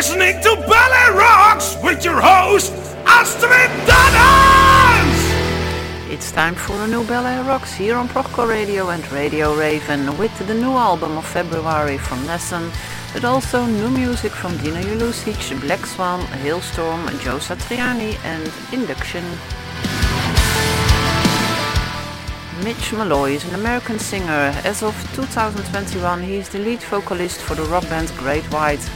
listening to Ballet Rocks with your host, Astrid Dannens! It's time for a new Ballet Rocks here on Proco Radio and Radio Raven with the new album of February from Nessun, but also new music from Dino Jelusic, Black Swan, Halestorm, Joe Satriani and Induction. Mitch Malloy is an American singer. As of 2021, he is the lead vocalist for the rock band Great White.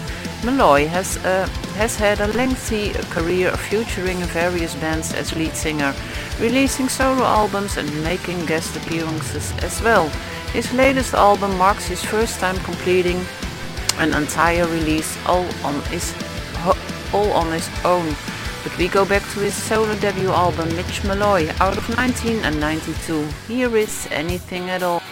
Malloy has, uh, has had a lengthy career featuring various bands as lead singer, releasing solo albums and making guest appearances as well. His latest album marks his first time completing an entire release all on his, all on his own. But we go back to his solo debut album Mitch Malloy out of 1992. Here is Anything at All.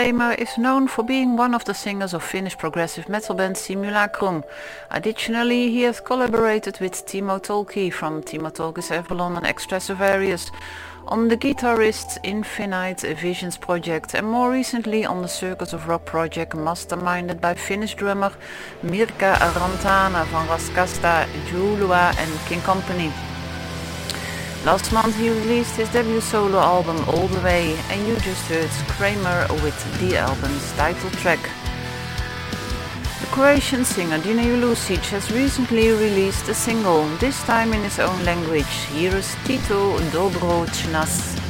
Kramer is known for being one of the singers of Finnish progressive metal band Simulacrum. Additionally, he has collaborated with Timo Tolkki from Timo Tolkki's Avalon and Extra Various, on the guitarist's Infinite Visions project and more recently on the Circus of Rock project masterminded by Finnish drummer Mirka Rantanen van Raskasta, Joulua and King Company. Last month he released his debut solo album All The Way and you just heard Kramer with the album's title track. The Croatian singer Dino Jelusic has recently released a single, this time in his own language. Here is Tito Dobrochnas.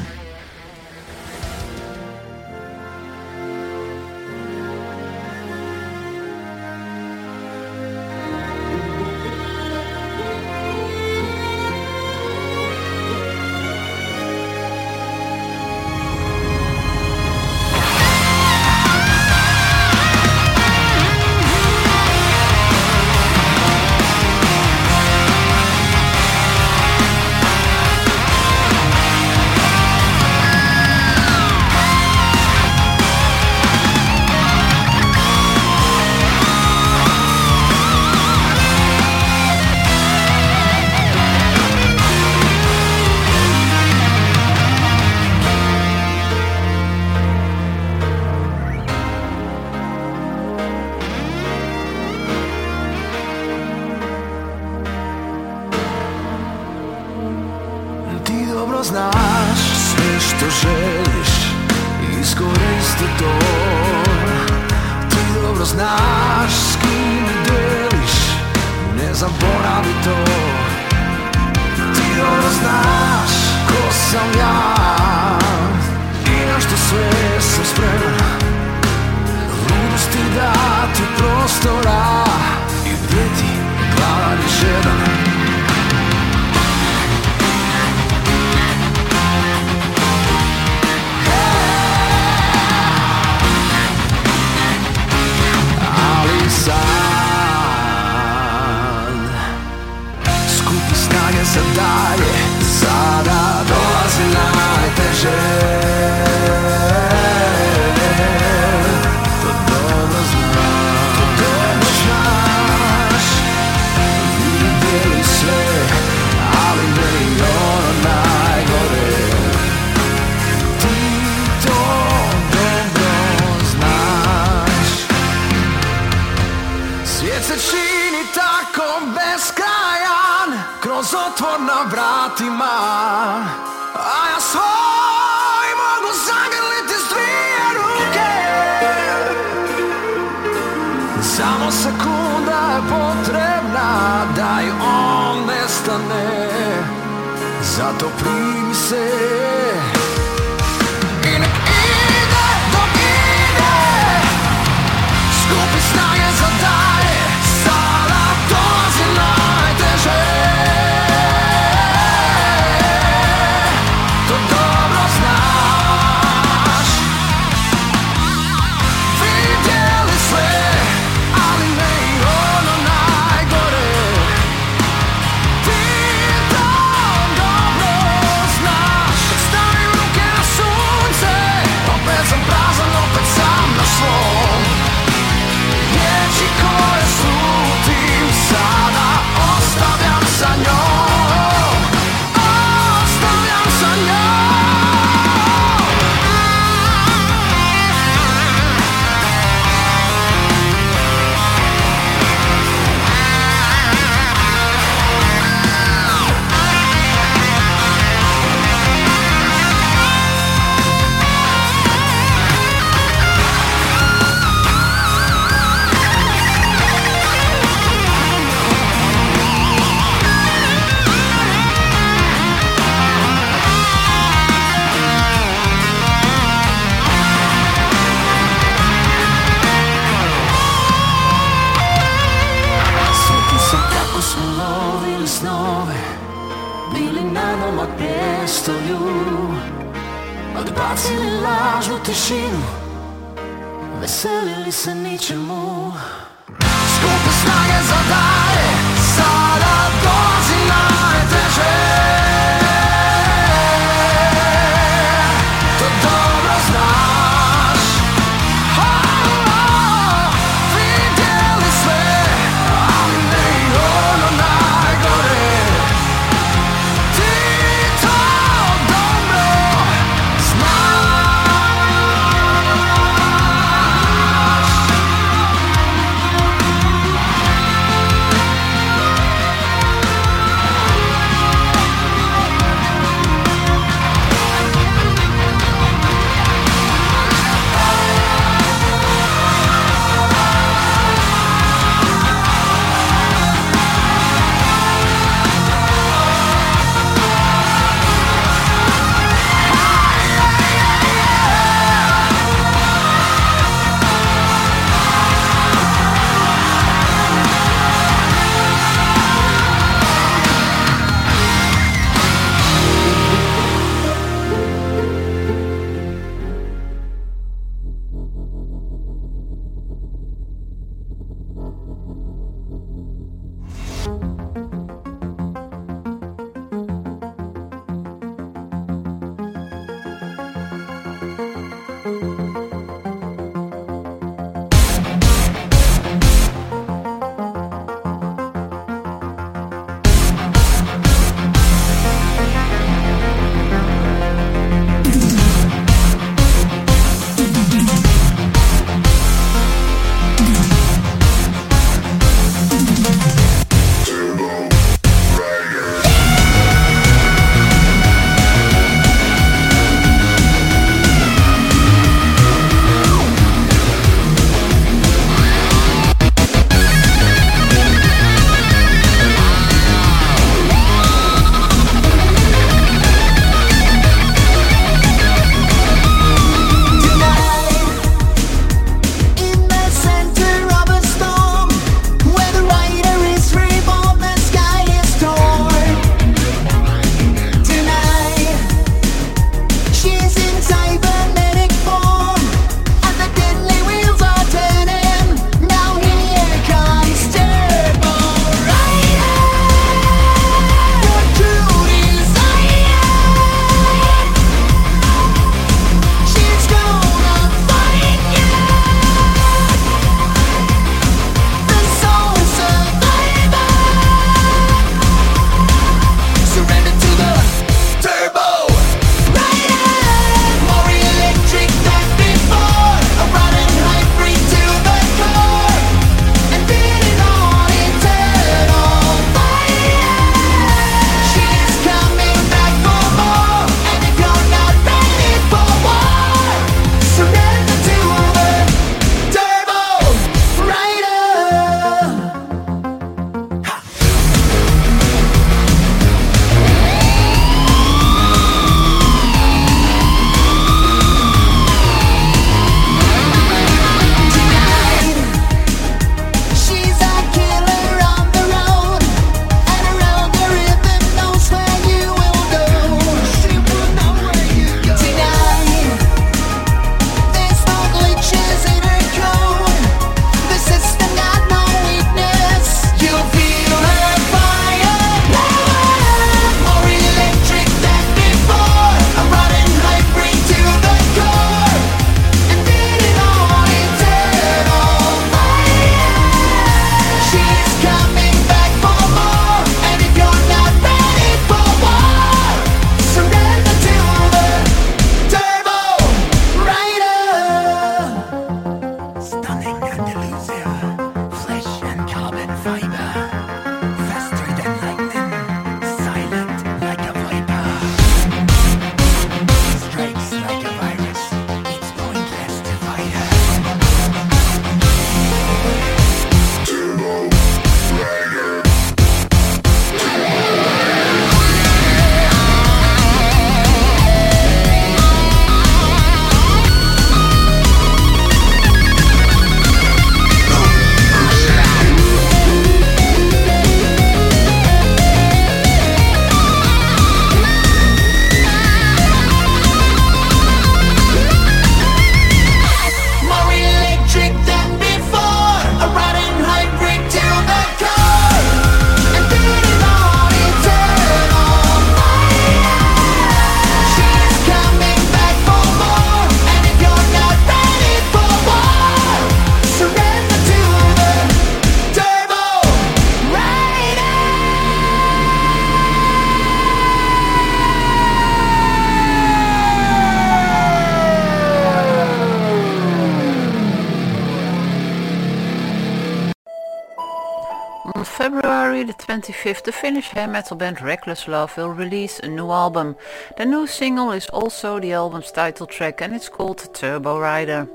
25th, the Finnish hair metal band Reckless Love will release a new album. The new single is also the album's title track and it's called Turbo Rider.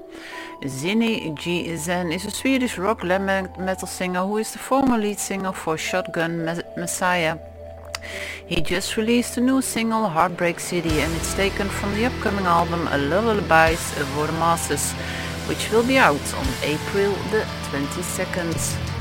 Zinny J. Zan is a Swedish rock metal singer who is the former lead singer for Shotgun Messiah. He just released a new single Heartbreak City and it's taken from the upcoming album A Lullabies for the Masses, which will be out on April the 22nd.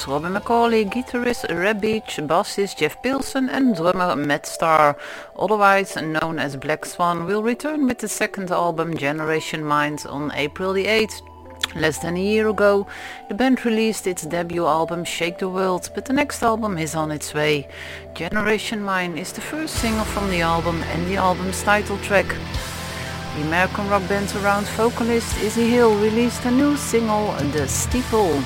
Vocalist Robin McAuley, guitarist Reb Beach, bassist Jeff Pilson and drummer Matt Starr, otherwise known as Black Swan, will return with the second album Generation Mind on April the 8th. Less than a year ago, the band released its debut album Shake the World, but the next album is on its way. Generation Mind is the first single from the album and the album's title track. The American rock band Around vocalist Izzy Hill released a new single, The Steeple.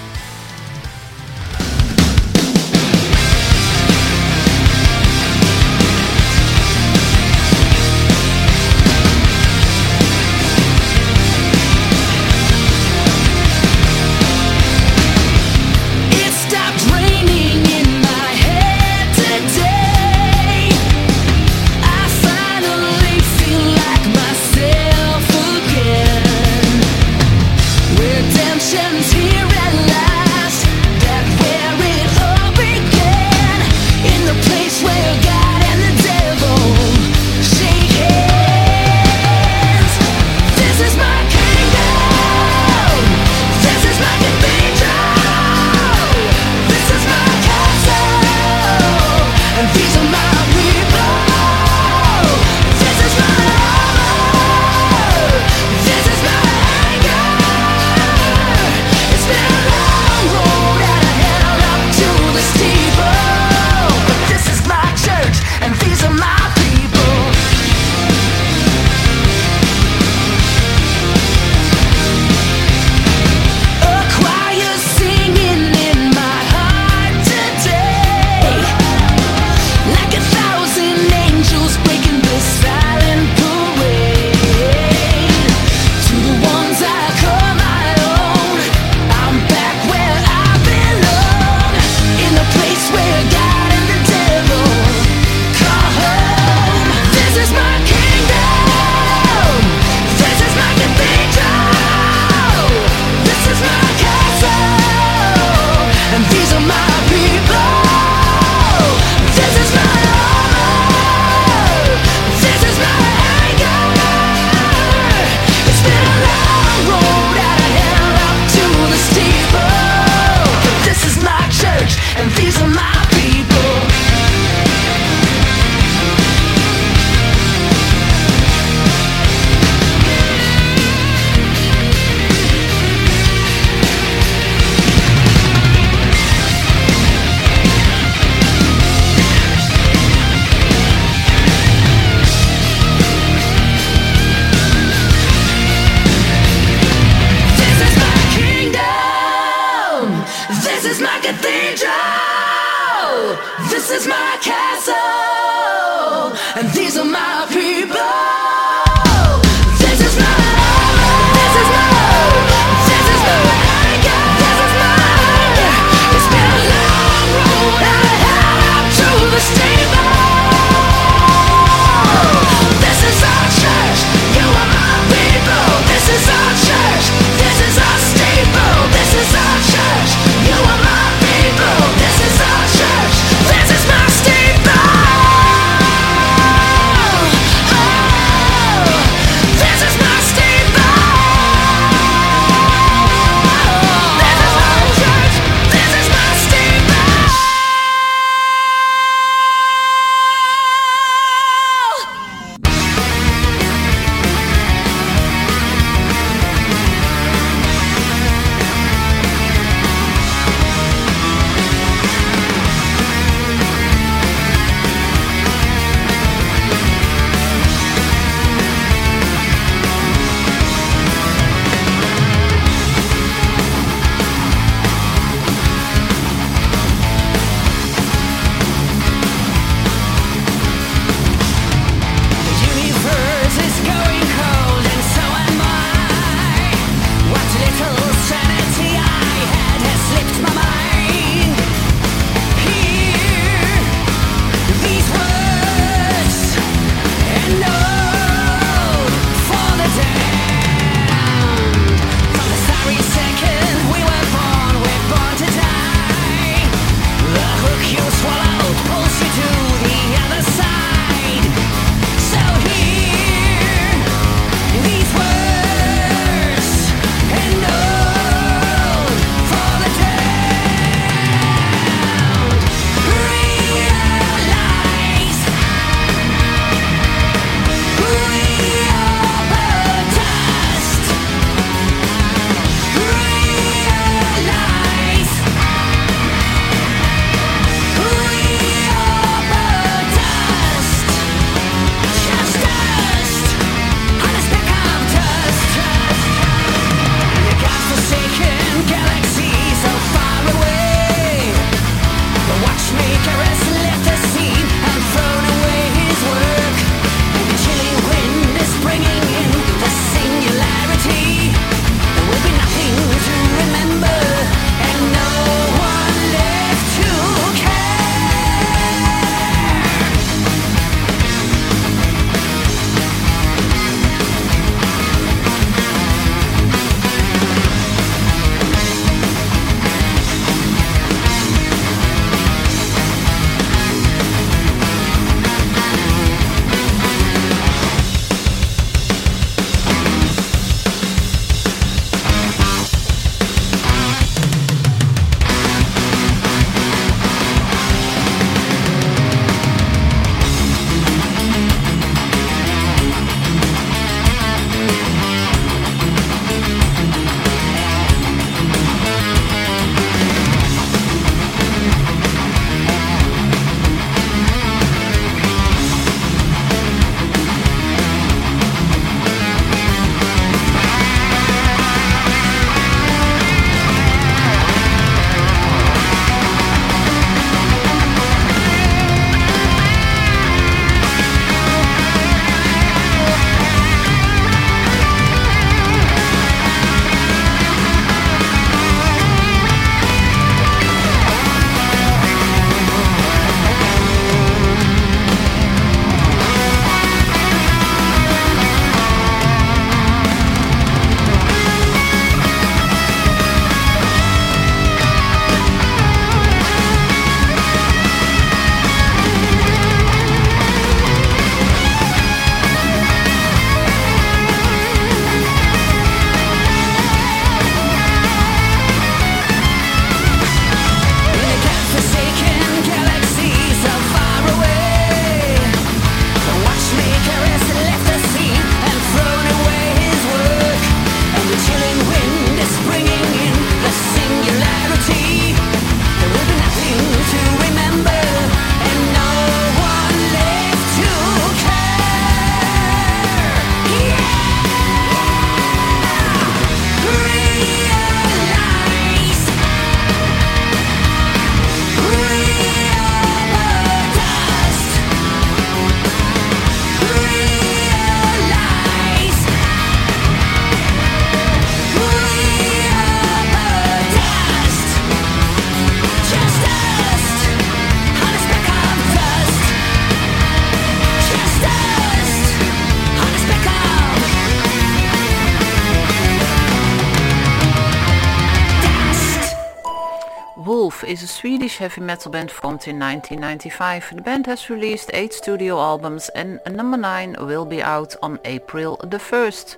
Swedish heavy metal band formed in 1995. The band has released 8 studio albums and number 9 will be out on April the 1st.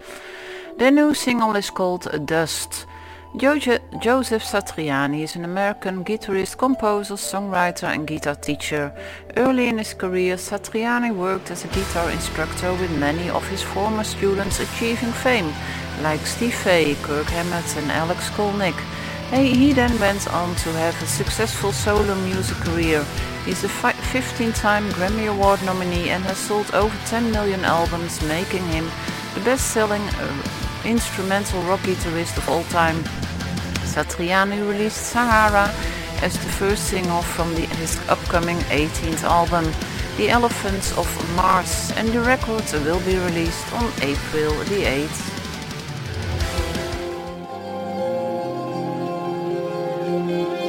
Their new single is called Dust. Joseph Satriani is an American guitarist, composer, songwriter and guitar teacher. Early in his career, Satriani worked as a guitar instructor with many of his former students achieving fame, like Steve Vai, Kirk Hammett and Alex Skolnick. He then went on to have a successful solo music career. He's a 15-time Grammy Award nominee and has sold over 10 million albums, making him the best-selling uh, instrumental rock guitarist of all time. Satriani released Sahara as the first single from the, his upcoming 18th album, The Elephants of Mars, and the record will be released on April the 8th. Thank you.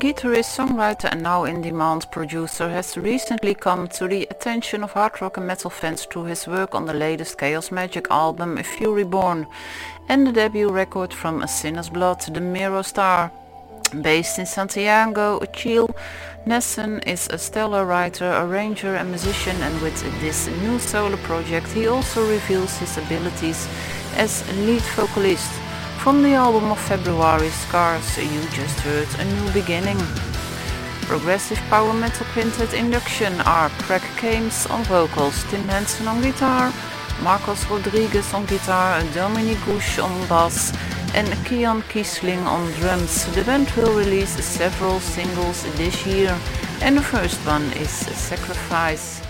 Guitarist, songwriter and now in-demand producer, has recently come to the attention of hard rock and metal fans through his work on the latest Chaos Magic album, A Fury Born, and the debut record from A Sinner's Blood, The Mirror Star. Based in Santiago, Chile, Nasson is a stellar writer, arranger and musician and with this new solo project he also reveals his abilities as lead vocalist. From the album of February, Scars, you just heard A New Beginning. Progressive power metal quintet Induction are Craig Kames on vocals, Tim Hansen on guitar, Marcos Rodriguez on guitar, Dominic Gush on bass and Kian Kiesling on drums. The band will release several singles this year and the first one is Sacrifice.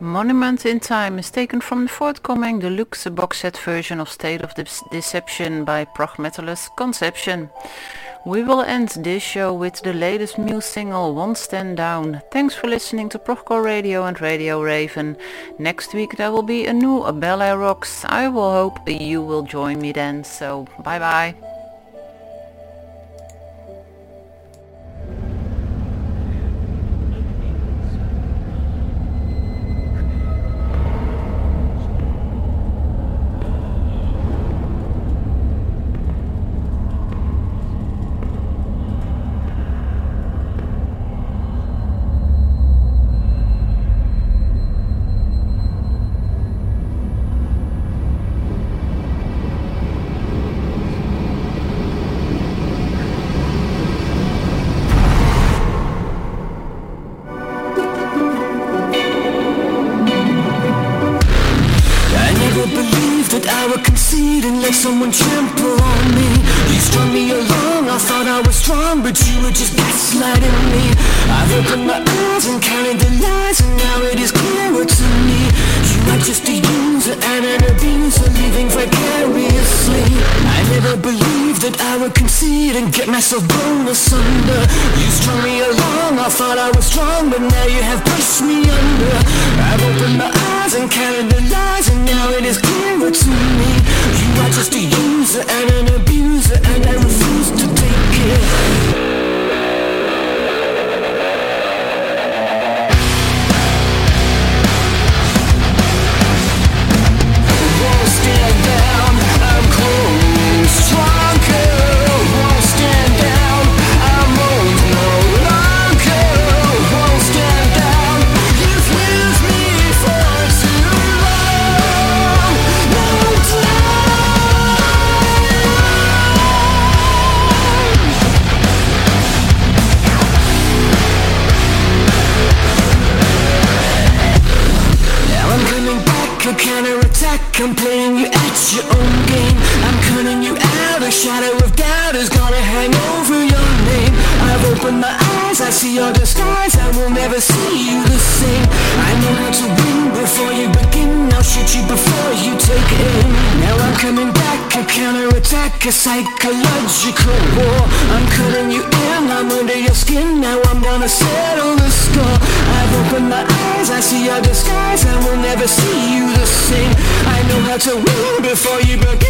Monument in Time is taken from the forthcoming deluxe box set version of State of Dece- Deception by prog metalist Conception. We will end this show with the latest new single One Stand Down. Thanks for listening to Prochcore Radio and Radio Raven. Next week there will be a new Bel Air Rocks. I will hope you will join me then. So bye bye. I see your disguise I will never see you the same. I know how to win before you begin